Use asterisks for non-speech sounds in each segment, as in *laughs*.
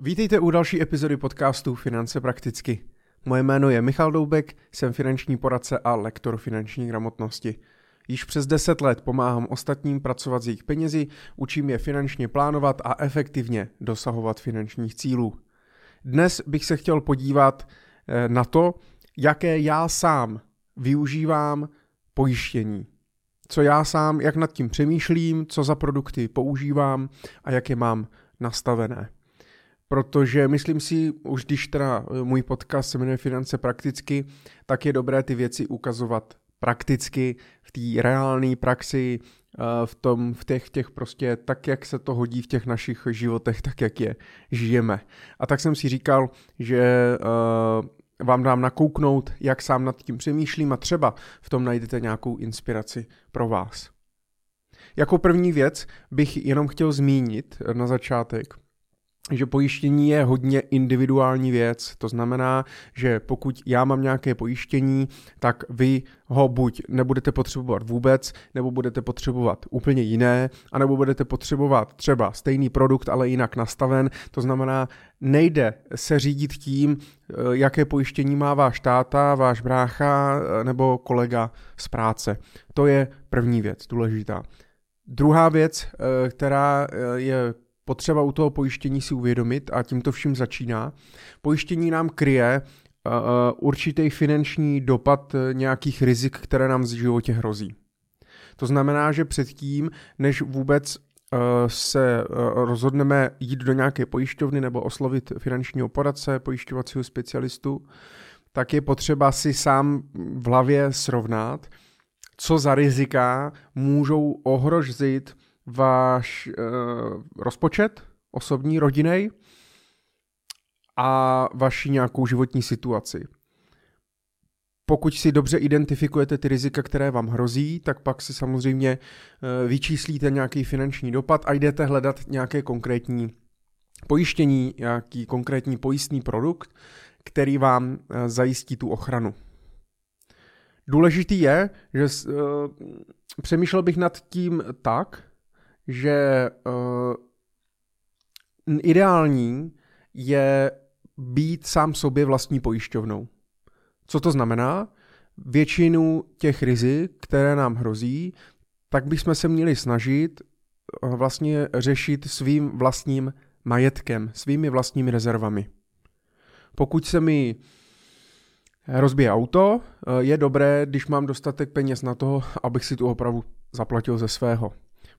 Vítejte u další epizody podcastu Finance prakticky. Moje jméno je Michal Doubek, jsem finanční poradce a lektor finanční gramotnosti. Již přes 10 let pomáhám ostatním pracovat s jejich penězi, učím je finančně plánovat a efektivně dosahovat finančních cílů. Dnes bych se chtěl podívat eh, na to, jaké já sám využívám pojištění. Co já sám, jak nad tím přemýšlím, co za produkty používám a jak je mám nastavené protože myslím si, už když teda eh, můj podcast se jmenuje Finance prakticky, tak je dobré ty věci ukazovat prakticky, v té reálné praxi, eh, v, tom, v těch, v těch prostě tak, jak se to hodí v těch našich životech, tak, jak je žijeme. A tak jsem si říkal, že uh, vám dám nakouknout, jak sám nad tím přemýšlím a třeba v tom najdete nějakou inspiraci pro vás. Jako první věc bych jenom chtěl zmínit na začátek, že pojištění je hodně individuální věc. To znamená, že pokud já mám nějaké pojištění, tak vy ho buď nebudete potřebovat vůbec, nebo budete potřebovat úplně jiné, anebo budete potřebovat třeba stejný produkt, ale jinak nastaven. To znamená, nejde se řídit tím, eh, jaké pojištění má váš táta, váš brácha eh, nebo kolega z práce. To je první věc, důležitá. Druhá věc, eh, která je potřeba u toho pojištění si uvědomit a tím to vším začíná. Pojištění nám kryje uh, určitý finanční dopad nějakých rizik, které nám v životě hrozí. To znamená, že předtím, než vůbec se rozhodneme jít do nějaké pojišťovny nebo oslovit finančního poradce, pojišťovacího specialistu, tak je potřeba si sám v hlavě srovnat, co za rizika můžou ohrožit váš uh, rozpočet, osobní, rodinej a vaši nějakou životní situaci. Pokud si dobře identifikujete ty rizika, které vám hrozí, tak pak si samozřejmě uh, vyčíslíte nějaký finanční dopad a jdete hledat nějaké konkrétní pojištění, nějaký konkrétní pojistný produkt, který vám uh, zajistí tu ochranu. Důležitý je, že přemýšlel bych nad tím tak, že uh, ideální je být sám sobě vlastní pojišťovnou. Co to znamená? Většinu těch rizik, které nám hrozí, tak bychom se měli snažit eh, vlastně řešit svým vlastním majetkem, svými vlastními rezervami. Pokud se mi rozbije auto, eh, je dobré, když mám dostatek peněz na to, abych si tu opravu zaplatil ze svého.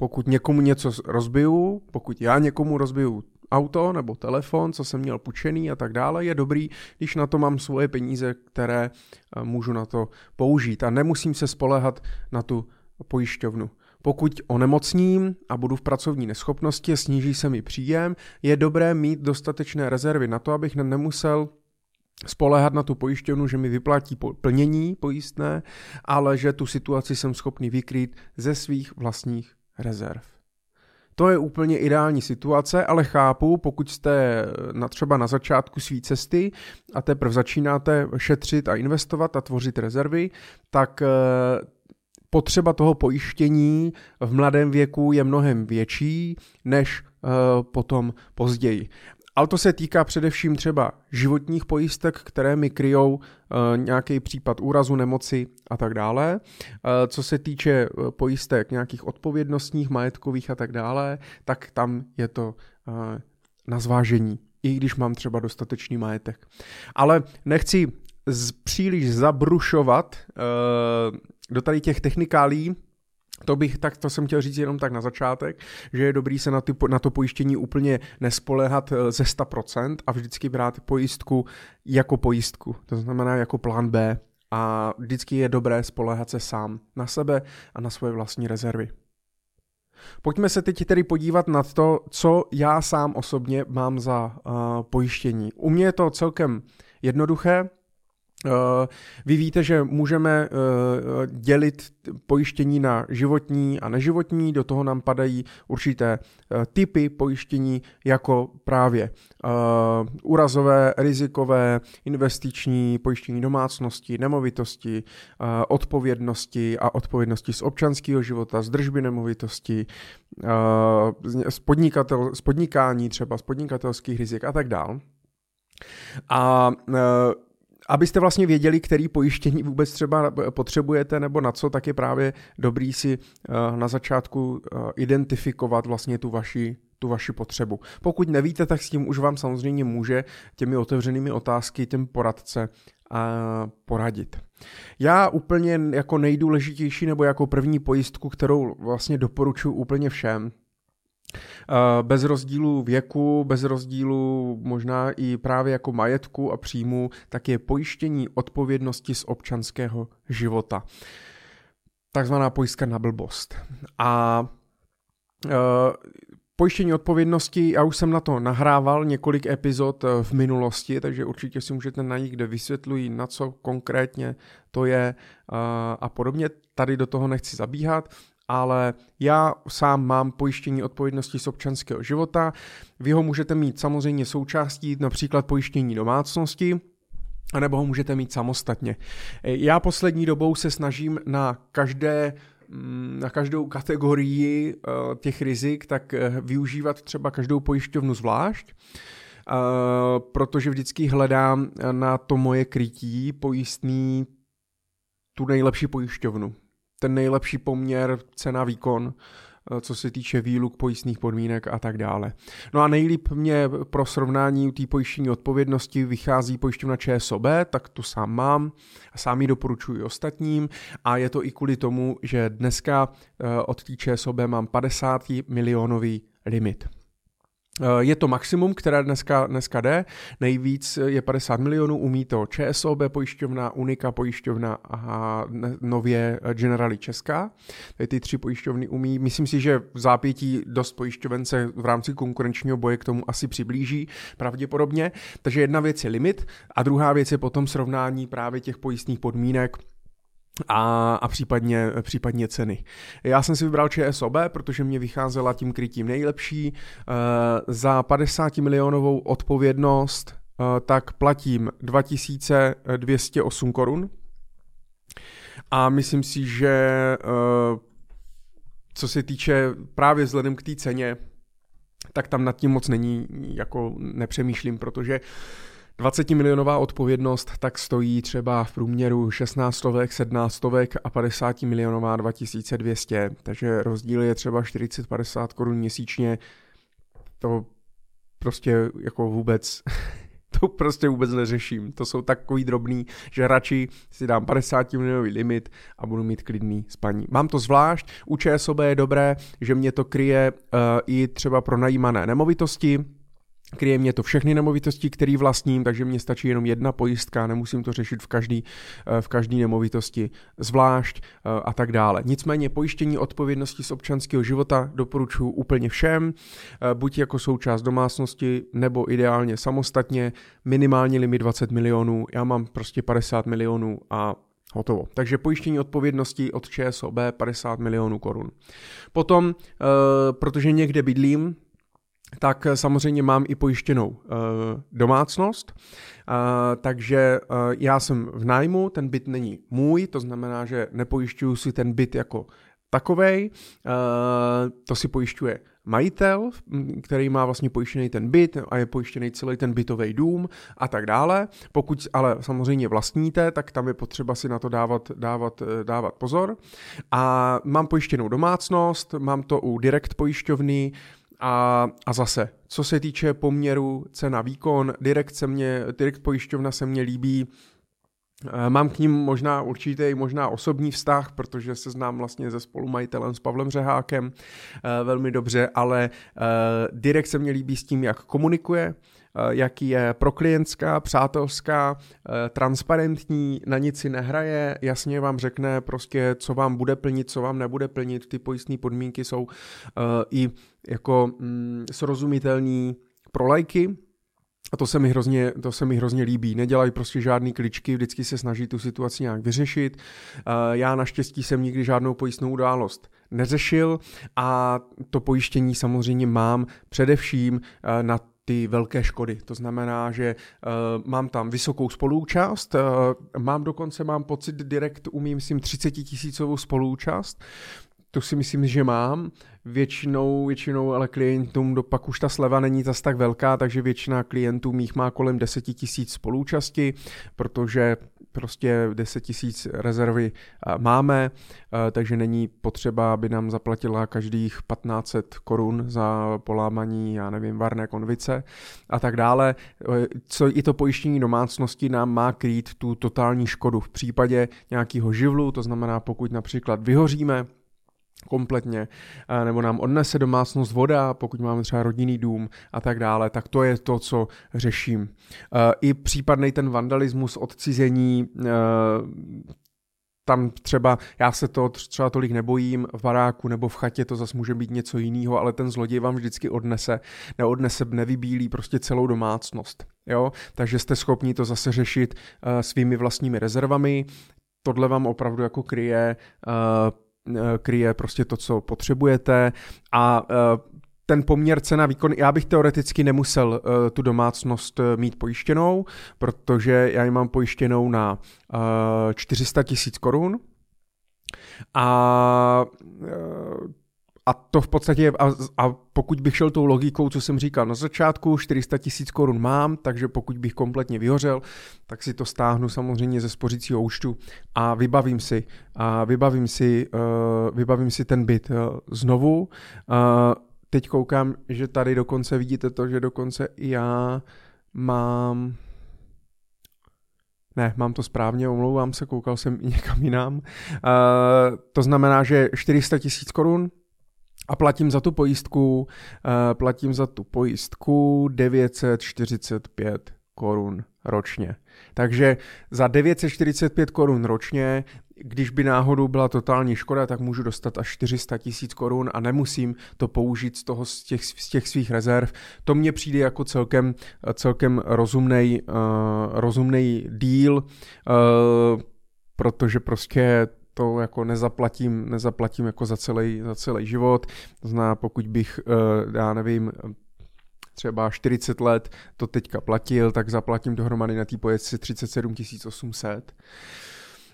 Pokud někomu něco rozbiju, pokud já někomu rozbiju auto nebo telefon, co jsem měl půjčený a tak dále, je dobrý, když na to mám svoje peníze, které eh, můžu na to použít a nemusím se spolehat na tu pojišťovnu. Pokud onemocním a budu v pracovní neschopnosti, sníží se mi příjem, je dobré mít dostatečné rezervy na to, abych nemusel spolehat na tu pojišťovnu, že mi vyplatí plnění pojistné, ale že tu situaci jsem schopný vykrýt ze svých vlastních rezerv. To je úplně ideální situace, ale chápu, pokud jste na, třeba na začátku své cesty a teprve začínáte šetřit a investovat a tvořit rezervy, tak eh, potřeba toho pojištění v mladém věku je mnohem větší než eh, potom později. Ale to se týká především třeba životních pojistek, které mi kryjou uh, nějaký případ úrazu, nemoci a tak dále. Uh, co se týče eh, pojistek nějakých odpovědnostních, majetkových a tak dále, tak tam je to na zvážení, i když mám třeba dostatečný majetek. Ale nechci příliš zabrušovat do tady těch technikálí, to bych, tak to jsem chtěl říct jenom tak na začátek, že je dobrý se na, ty, na to pojištění úplně nespolehat eh, ze 100% a vždycky brát pojistku jako pojistku, to znamená jako plán B a vždycky je dobré spolehat se sám na sebe a na svoje vlastní rezervy. Pojďme se teď tedy podívat na to, co já sám osobně mám za uh, pojištění. U mě je to celkem jednoduché, vy víte, že můžeme eh, dělit pojištění na životní a neživotní, do toho nám padají určité eh, typy pojištění, jako právě úrazové, rizikové, investiční, pojištění domácnosti, nemovitosti, odpovědnosti a odpovědnosti z občanského života, z držby nemovitosti, z, podnikatel, z podnikání třeba, z podnikatelských rizik a tak dále. A abyste vlastně věděli, který pojištění vůbec třeba potřebujete nebo na co, tak je právě dobrý si eh, na začátku eh, identifikovat vlastně tu vaši tu vaši potřebu. Pokud nevíte, tak s tím už vám samozřejmě může těmi otevřenými otázky tím poradce a eh, poradit. Já úplně jako nejdůležitější nebo jako první pojistku, kterou vlastně doporučuji úplně všem, Eh, bez rozdílu věku, bez rozdílu možná i právě jako majetku a příjmu, tak je pojištění odpovědnosti z občanského života. Takzvaná pojistka na blbost. A uh, Pojištění odpovědnosti, já už jsem na to nahrával několik epizod eh, v minulosti, takže určitě si můžete najít, kde vysvětlují, na co konkrétně to je a podobně. Tady do toho nechci zabíhat ale já sám mám pojištění odpovědnosti z občanského života. Vy ho můžete mít samozřejmě součástí například pojištění domácnosti, anebo ho můžete mít samostatně. Já poslední dobou se snažím na každé mm, na každou kategorii eh, těch rizik, tak eh, využívat třeba každou pojišťovnu zvlášť, eh, protože vždycky hledám na to moje krytí pojistný tu nejlepší pojišťovnu ten nejlepší poměr cena-výkon, eh, co se týče výluk pojistných podmínek a tak dále. No a nejlíp mě pro srovnání u té pojištění odpovědnosti vychází pojišťovna ČSOB, tak tu sám mám a sám ji doporučuji ostatním a je to i kvůli tomu, že dneska eh, od té ČSOB mám 50 milionový limit. Eh, je to maximum, které dneska, dneska jde. Nejvíc je 50 milionů, umí to ČSOB pojišťovna, Unika pojišťovna a nově Generali Česká. Tady ty tři pojišťovny umí. Myslím si, že v zápětí dost pojišťoven se v rámci konkurenčního boje k tomu asi přiblíží pravděpodobně. Takže jedna věc je limit a druhá věc je potom srovnání právě těch pojistných podmínek a, a případně, případně ceny. Já jsem si vybral ČSOB, protože mě vycházela tím krytím nejlepší. E, za 50 milionovou odpovědnost e, tak platím 2208 korun. A myslím si, že e, co se týče právě vzhledem k té ceně, tak tam nad tím moc není, jako nepřemýšlím, protože 20 milionová odpovědnost tak stojí třeba v průměru 16 stovek, 17 stovek a 50 milionová 2200, takže rozdíl je třeba 40-50 korun měsíčně. To prostě jako vůbec *laughs* to prostě vůbec neřeším. To jsou takový drobný, že radši si dám 50 milionový limit a budu mít klidný spaní. Mám to zvlášť, u ČSOB je dobré, že mě to kryje uh, i třeba pro najímané nemovitosti, Kryje mě to všechny nemovitosti, které vlastním, takže mě stačí jenom jedna pojistka, nemusím to řešit v každý, eh, v každý nemovitosti zvlášť eh, a tak dále. Nicméně pojištění odpovědnosti z občanského života doporučuji úplně všem, eh, buď jako součást domácnosti, nebo ideálně samostatně, minimálně limit 20 milionů, já mám prostě 50 milionů a Hotovo. Takže pojištění odpovědnosti od ČSOB 50 milionů korun. Potom, protože někde bydlím, tak eh, samozřejmě mám i pojištěnou uh, domácnost, uh, takže já jsem v nájmu, ten byt není můj, to znamená, že nepojišťuju si ten byt jako takovej, to si pojišťuje majitel, který má vlastně pojištěný ten byt a je pojištěný celý ten bytový dům a tak dále. Pokud ale samozřejmě vlastníte, tak tam je potřeba si na to dávat, dávat, dávat pozor. A mám pojištěnou domácnost, mám to u direkt pojišťovny, a, a zase, co se týče poměru cena výkon, direkt, se mě, direkt pojišťovna se mně líbí, eh, Mám k ním možná určitý, možná osobní vztah, protože se znám vlastně se spolumajitelem s Pavlem Řehákem eh, velmi dobře, ale eh, direkt se mně líbí s tím, jak komunikuje, jaký je proklientská, přátelská, eh, transparentní, na nic si nehraje, jasně vám řekne prostě, co vám bude plnit, co vám nebude plnit, ty pojistné podmínky jsou eh, i jako mm, srozumitelní pro lajky, a to se mi hrozně, to se mi hrozně líbí. Nedělají prostě žádný kličky, vždycky se snaží tu situaci nějak vyřešit. Já naštěstí jsem nikdy žádnou pojistnou událost neřešil a to pojištění samozřejmě mám především na ty velké škody. To znamená, že uh, mám tam vysokou spolúčast, uh, mám dokonce, mám pocit, direkt umím, myslím, 30 tisícovou spolúčast, to si myslím, že mám. Většinou, většinou ale klientům, do, pak už ta sleva není zas tak velká, takže většina klientů mých má kolem 10 tisíc spolúčasti, protože prostě 10 tisíc rezervy máme, takže není potřeba, aby nám zaplatila každých 1500 korun za polámaní, já nevím, varné konvice a tak dále. Co i to pojištění domácnosti nám má krýt tu totální škodu v případě nějakého živlu, to znamená, pokud například vyhoříme, kompletně, nebo nám odnese domácnost voda, pokud máme třeba rodinný dům a tak dále, tak to je to, co řeším. I případný ten vandalismus, odcizení, tam třeba, já se to třeba tolik nebojím, v baráku nebo v chatě to zase může být něco jiného, ale ten zloděj vám vždycky odnese, neodnese, nevybílí prostě celou domácnost. Jo? Takže jste schopni to zase řešit svými vlastními rezervami. Tohle vám opravdu jako kryje Eh, kryje prostě to, co potřebujete. A eh, ten poměr cena výkon, já bych teoreticky nemusel uh, tu domácnost mít pojištěnou, protože já ji mám pojištěnou na uh, 400 tisíc korun. A uh, a to v podstatě, a, a pokud bych šel tou logikou, co jsem říkal na začátku, 400 tisíc korun mám, takže pokud bych kompletně vyhořel, tak si to stáhnu samozřejmě ze spořícího účtu a vybavím si, a vybavím si, uh, vybavím si ten byt uh, znovu. Uh, teď koukám, že tady dokonce vidíte to, že dokonce i já mám... Ne, mám to správně, omlouvám se, koukal jsem i *laughs* někam jinam. Uh, to znamená, že 400 tisíc korun, a platím za tu pojistku, uh, platím za tu pojistku 945 korun ročně. Takže za 945 korun ročně, když by náhodou byla totální škoda, tak můžu dostat až 400 tisíc korun a nemusím to použít z, toho, z, těch, z těch svých rezerv. To mně přijde jako celkem, celkem rozumnej, uh, rozumnej deal, uh, protože prostě to jako nezaplatím, nezaplatím jako za celý, za celý život. Znamená, pokud bych, eh, já nevím, třeba 40 let to teďka platil, tak zaplatím dohromady na té pojezdci 37 800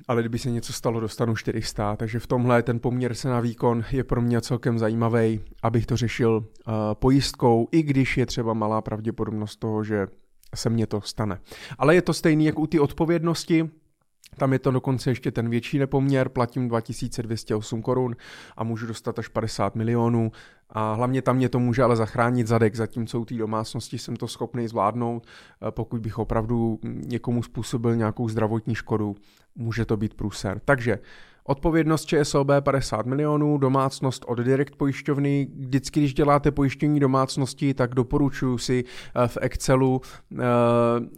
ale kdyby se něco stalo, dostanu 400, takže v tomhle ten poměr se na výkon je pro mě celkem zajímavý, abych to řešil uh, pojistkou, i když je třeba malá pravděpodobnost toho, že se mně to stane. Ale je to stejný jako u té odpovědnosti, tam je to dokonce ještě ten větší nepoměr, platím 2208 korun a můžu dostat až 50 milionů a hlavně tam mě to může ale zachránit zadek, zatímco u té domácnosti jsem to schopný zvládnout, eh, pokud bych opravdu někomu způsobil nějakou zdravotní škodu, může to být průser. Takže Odpovědnost ČSOB 50 milionů, domácnost od direkt pojišťovny. Vždycky, když děláte pojištění domácnosti, tak doporučuji si eh, v Excelu uh,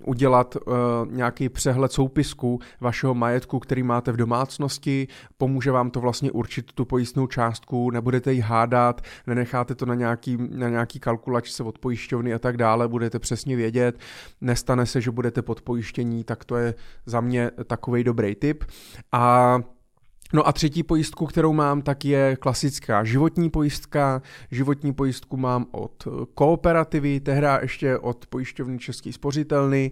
udělat uh, nějaký přehled soupisku vašeho majetku, který máte v domácnosti. Pomůže vám to vlastně určit tu pojistnou částku, nebudete ji hádat, nenecháte to na nějaký, na nějaký kalkulačce od pojišťovny a tak dále, budete přesně vědět. Nestane se, že budete pod pojištění, tak to je za mě takový dobrý tip. A No a třetí pojistku, kterou mám, tak je klasická životní pojistka. Životní pojistku mám od eh, kooperativy, tehdy ještě od pojišťovny Český spořitelny,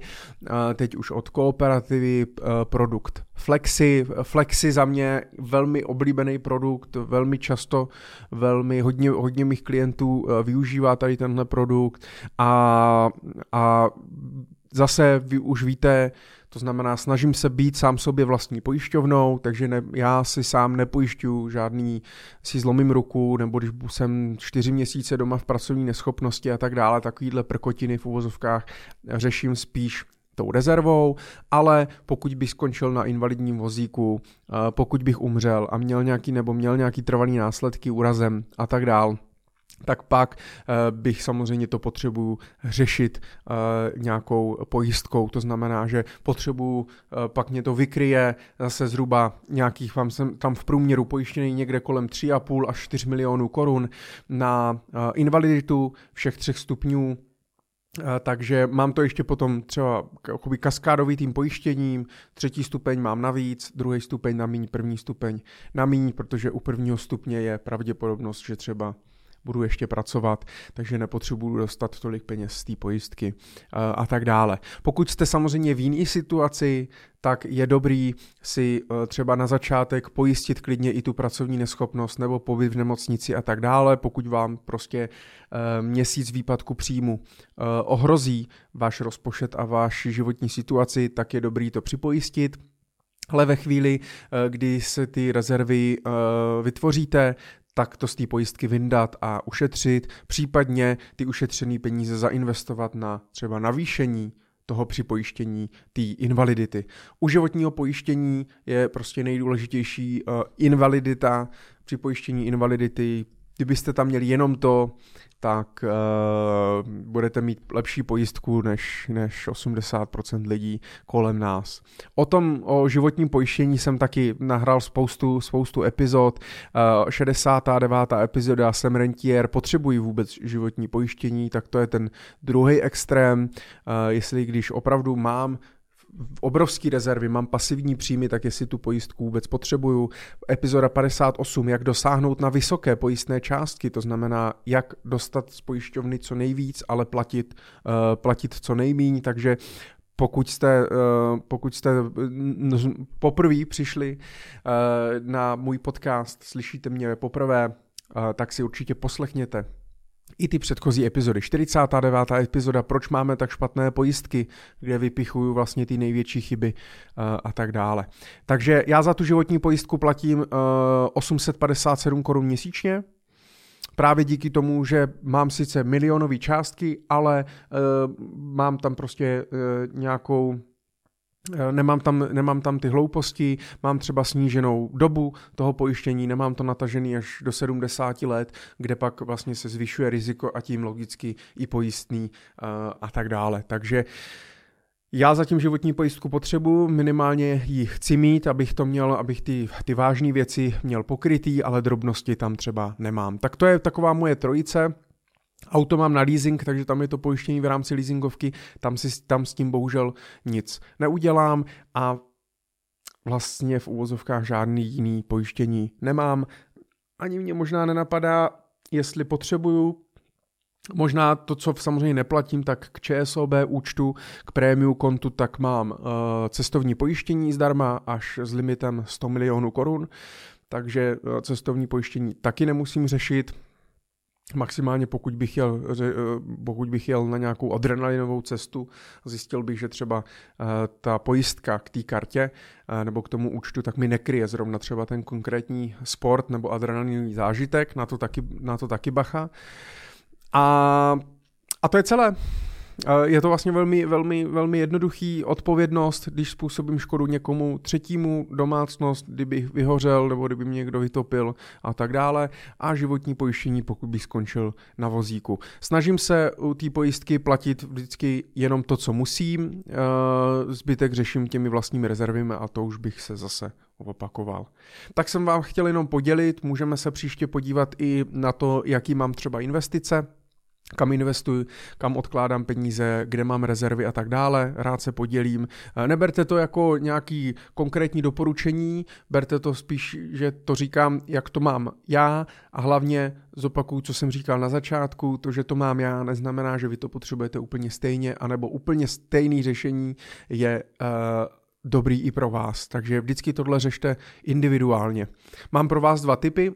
teď už od kooperativy eh, produkt Flexi. Flexi za mě velmi oblíbený produkt, velmi často, velmi hodně, hodně mých klientů eh, využívá tady tenhle produkt a, a zase vy už víte, to znamená, snažím se být sám sobě vlastní pojišťovnou, takže ne, já si sám nepojišťuju žádný, si zlomím ruku, nebo když jsem čtyři měsíce doma v pracovní neschopnosti a tak dále, takovýhle prkotiny v uvozovkách řeším spíš tou rezervou, ale pokud bych skončil na invalidním vozíku, eh, pokud bych umřel a měl nějaký nebo měl nějaký trvalý následky úrazem a tak dál, tak pak uh, bych samozřejmě to potřebuju řešit uh, nějakou pojistkou. To znamená, že potřebuju, uh, pak mě to vykryje zase zhruba nějakých, vám jsem tam v průměru pojištěný někde kolem 3,5 až 4 milionů korun na invaliditu všech třech stupňů takže mám to ještě potom třeba kaskádový tým pojištěním, třetí stupeň mám navíc, druhý stupeň na míň, první stupeň na míň, protože u prvního stupně je pravděpodobnost, že třeba budu ještě pracovat, takže nepotřebuju dostat tolik peněz z té pojistky a tak dále. Pokud jste samozřejmě v jiné situaci, tak je dobrý si e, třeba na začátek pojistit klidně i tu pracovní neschopnost nebo pobyt v nemocnici a tak dále, pokud vám prostě e, měsíc výpadku příjmu e, ohrozí váš rozpočet a váš životní situaci, tak je dobrý to připojistit. Ale ve chvíli, kdy se ty rezervy vytvoříte, tak to z té pojistky vyndat a ušetřit, případně ty ušetřené peníze zainvestovat na třeba navýšení toho připojištění té invalidity. U životního pojištění je prostě nejdůležitější uh, invalidita, připojištění invalidity. Kdybyste tam měli jenom to, tak uh, budete mít lepší pojistku než, než 80% lidí kolem nás. O tom, o životním pojištění jsem taky nahrál spoustu, spoustu epizod. Uh, 69. epizoda jsem rentier, potřebují vůbec životní pojištění, tak to je ten druhý extrém. Uh, jestli když opravdu mám obrovský rezervy, mám pasivní příjmy, tak jestli tu pojistku vůbec potřebuju. Epizoda 58, jak dosáhnout na vysoké pojistné částky, to znamená, jak dostat z pojišťovny co nejvíc, ale platit, uh, platit co nejmíň, takže pokud jste, uh, pokud jste poprvé přišli uh, na můj podcast, slyšíte mě poprvé, tak si určitě poslechněte i ty předchozí epizody. 49. epizoda, proč máme tak špatné pojistky, kde vypichuju vlastně ty největší chyby uh, a tak dále. Takže já za tu životní pojistku platím uh, 857 korun měsíčně, právě díky tomu, že mám sice milionové částky, ale uh, mám tam prostě uh, nějakou Eh, nemám tam, nemám tam ty hlouposti, mám třeba sníženou dobu toho pojištění, nemám to natažený až do 70 let, kde pak vlastně se zvyšuje riziko a tím logicky i pojistný uh, a tak dále. Takže já zatím životní pojistku potřebuji, minimálně ji chci mít, abych to měl, abych ty, ty vážné věci měl pokrytý, ale drobnosti tam třeba nemám. Tak to je taková moje trojice. Auto mám na leasing, takže tam je to pojištění v rámci leasingovky, tam, si, tam s tím bohužel nic neudělám a vlastně v úvozovkách žádný jiný pojištění nemám. Ani mě možná nenapadá, jestli potřebuju Možná to, co samozřejmě neplatím, tak k ČSOB účtu, k prémiu kontu, tak mám uh, cestovní pojištění zdarma až s limitem 100 milionů korun, takže uh, cestovní pojištění taky nemusím řešit. Maximálně pokud bych, jel, eh, pokud bych jel na nějakou adrenalinovou cestu, zjistil bych, že třeba eh, ta pojistka k té kartě eh, nebo k tomu účtu, tak mi nekryje zrovna třeba ten konkrétní sport nebo adrenalinový zážitek, na to taky, na to taky bacha. A, a to je celé. Je to vlastně velmi, velmi, velmi jednoduchý odpovědnost, když způsobím škodu někomu třetímu, domácnost, kdybych vyhořel nebo kdyby mě někdo vytopil a tak dále a životní pojištění, pokud bych skončil na vozíku. Snažím se u té pojistky platit vždycky jenom to, co musím, zbytek řeším těmi vlastními rezervami a to už bych se zase opakoval. Tak jsem vám chtěl jenom podělit, můžeme se příště podívat i na to, jaký mám třeba investice, kam investuji, kam odkládám peníze, kde mám rezervy a tak dále, rád se podělím. Eh, neberte to jako nějaký konkrétní doporučení, berte to spíš, že to říkám, jak to mám já a hlavně zopakuju, co jsem říkal na začátku, to, že to mám já, neznamená, že vy to potřebujete úplně stejně, anebo úplně stejný řešení je uh, dobrý i pro vás. Takže vždycky tohle řešte individuálně. Mám pro vás dva typy.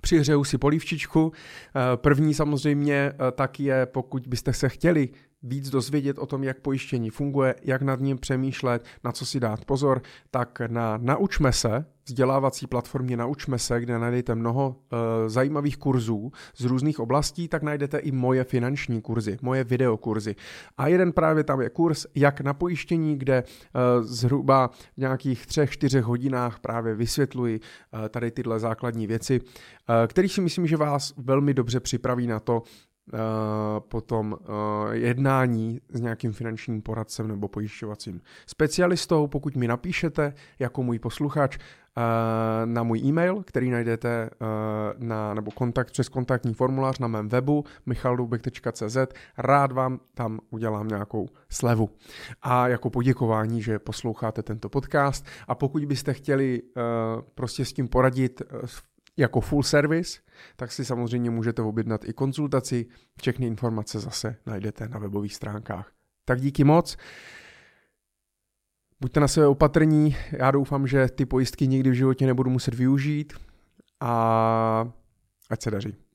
Přihřeju si polívčičku. Eh, první samozřejmě eh, tak je, pokud byste se chtěli víc dozvědět o tom, jak pojištění funguje, jak nad ním přemýšlet, na co si dát pozor, tak na Naučme se, vzdělávací platformě Naučme se, kde najdete mnoho e, zajímavých kurzů z různých oblastí, tak najdete i moje finanční kurzy, moje videokurzy. A jeden právě tam je kurz, jak na pojištění, kde e, zhruba v nějakých třech, čtyřech hodinách právě vysvětluji e, tady tyhle základní věci, e, který si myslím, že vás velmi dobře připraví na to, potom uh, jednání s nějakým finančním poradcem nebo pojišťovacím specialistou, pokud mi napíšete jako můj posluchač, na můj e-mail, který najdete na, nebo kontakt přes kontaktní formulář na mém webu michaldoubek.cz. Rád vám tam udělám nějakou slevu. A jako poděkování, že posloucháte tento podcast. A pokud byste chtěli prostě s tím poradit jako full service, tak si samozřejmě můžete objednat i konzultaci. Všechny informace zase najdete na webových stránkách. Tak díky moc. Buďte na sebe opatrní, já doufám, že ty pojistky nikdy v životě nebudu muset využít a ať se daří.